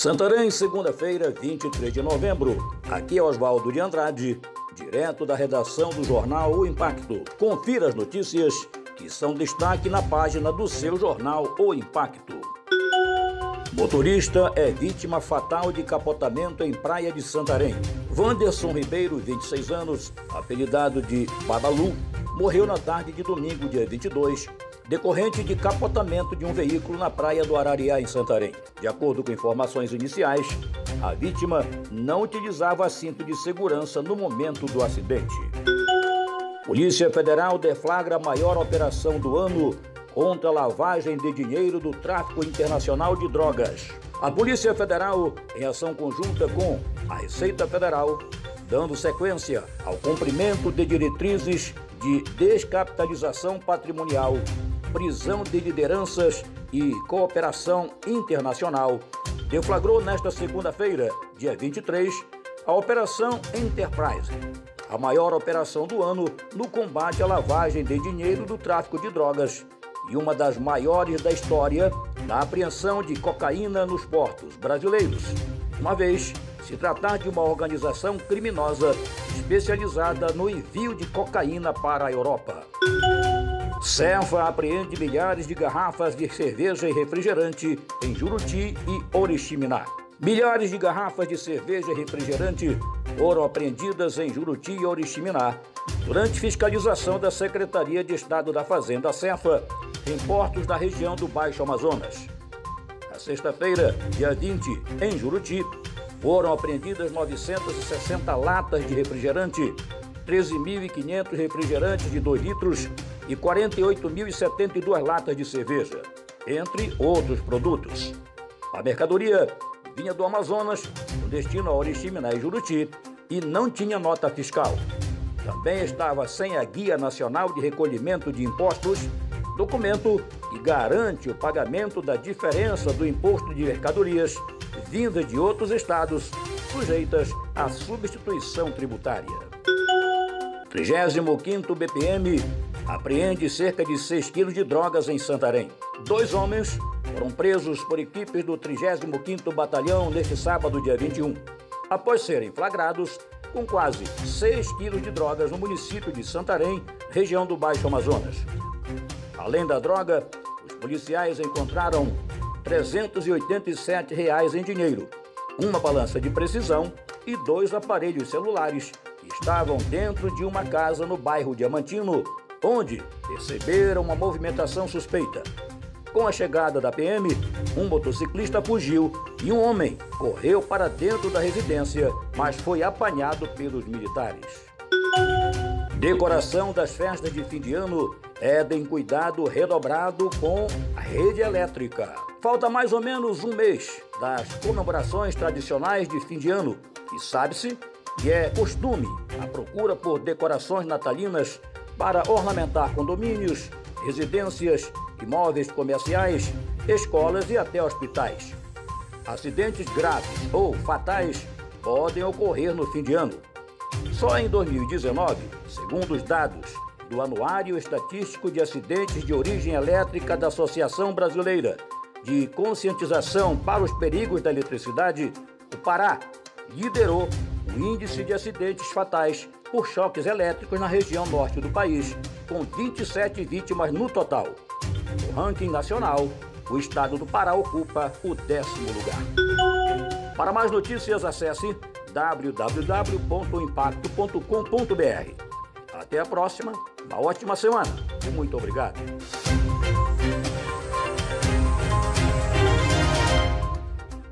Santarém, segunda-feira, 23 de novembro. Aqui é Oswaldo de Andrade, direto da redação do jornal O Impacto. Confira as notícias que são destaque na página do seu jornal O Impacto. Motorista é vítima fatal de capotamento em Praia de Santarém. Wanderson Ribeiro, 26 anos, apelidado de Babalu, morreu na tarde de domingo, dia 22, decorrente de capotamento de um veículo na praia do Arariá, em Santarém. De acordo com informações iniciais, a vítima não utilizava cinto de segurança no momento do acidente. Polícia Federal deflagra a maior operação do ano contra a lavagem de dinheiro do tráfico internacional de drogas. A Polícia Federal, em ação conjunta com a Receita Federal, dando sequência ao cumprimento de diretrizes de descapitalização patrimonial prisão de lideranças e cooperação internacional, deflagrou nesta segunda-feira, dia 23, a Operação Enterprise, a maior operação do ano no combate à lavagem de dinheiro do tráfico de drogas e uma das maiores da história na apreensão de cocaína nos portos brasileiros, uma vez se tratar de uma organização criminosa especializada no envio de cocaína para a Europa. Cefa apreende milhares de garrafas de cerveja e refrigerante em Juruti e Oriximiná. Milhares de garrafas de cerveja e refrigerante foram apreendidas em Juruti e Oriximiná durante fiscalização da Secretaria de Estado da Fazenda Cefa em portos da região do Baixo Amazonas. Na sexta-feira, dia 20, em Juruti, foram apreendidas 960 latas de refrigerante, 13.500 refrigerantes de 2 litros e 48.072 latas de cerveja, entre outros produtos. A mercadoria vinha do Amazonas, com destino a Oriximiná e Juruti, e não tinha nota fiscal. Também estava sem a Guia Nacional de Recolhimento de Impostos, documento que garante o pagamento da diferença do imposto de mercadorias vindas de outros estados sujeitas à substituição tributária. 35º BPM apreende cerca de 6 quilos de drogas em Santarém. Dois homens foram presos por equipes do 35º Batalhão neste sábado, dia 21, após serem flagrados com quase 6 quilos de drogas no município de Santarém, região do Baixo Amazonas. Além da droga, os policiais encontraram 387 reais em dinheiro, uma balança de precisão e dois aparelhos celulares que estavam dentro de uma casa no bairro Diamantino, onde perceberam uma movimentação suspeita. Com a chegada da PM, um motociclista fugiu e um homem correu para dentro da residência, mas foi apanhado pelos militares. Decoração das festas de fim de ano pedem cuidado redobrado com a rede elétrica. Falta mais ou menos um mês das comemorações tradicionais de fim de ano e sabe-se que é costume a procura por decorações natalinas para ornamentar condomínios, residências, imóveis comerciais, escolas e até hospitais. Acidentes graves ou fatais podem ocorrer no fim de ano. Só em 2019, segundo os dados do Anuário Estatístico de Acidentes de Origem Elétrica da Associação Brasileira de Conscientização para os Perigos da Eletricidade, o Pará liderou o índice de acidentes fatais por choques elétricos na região norte do país, com 27 vítimas no total. No ranking nacional, o estado do Pará ocupa o décimo lugar. Para mais notícias, acesse www.impacto.com.br. Até a próxima, uma ótima semana e muito obrigado.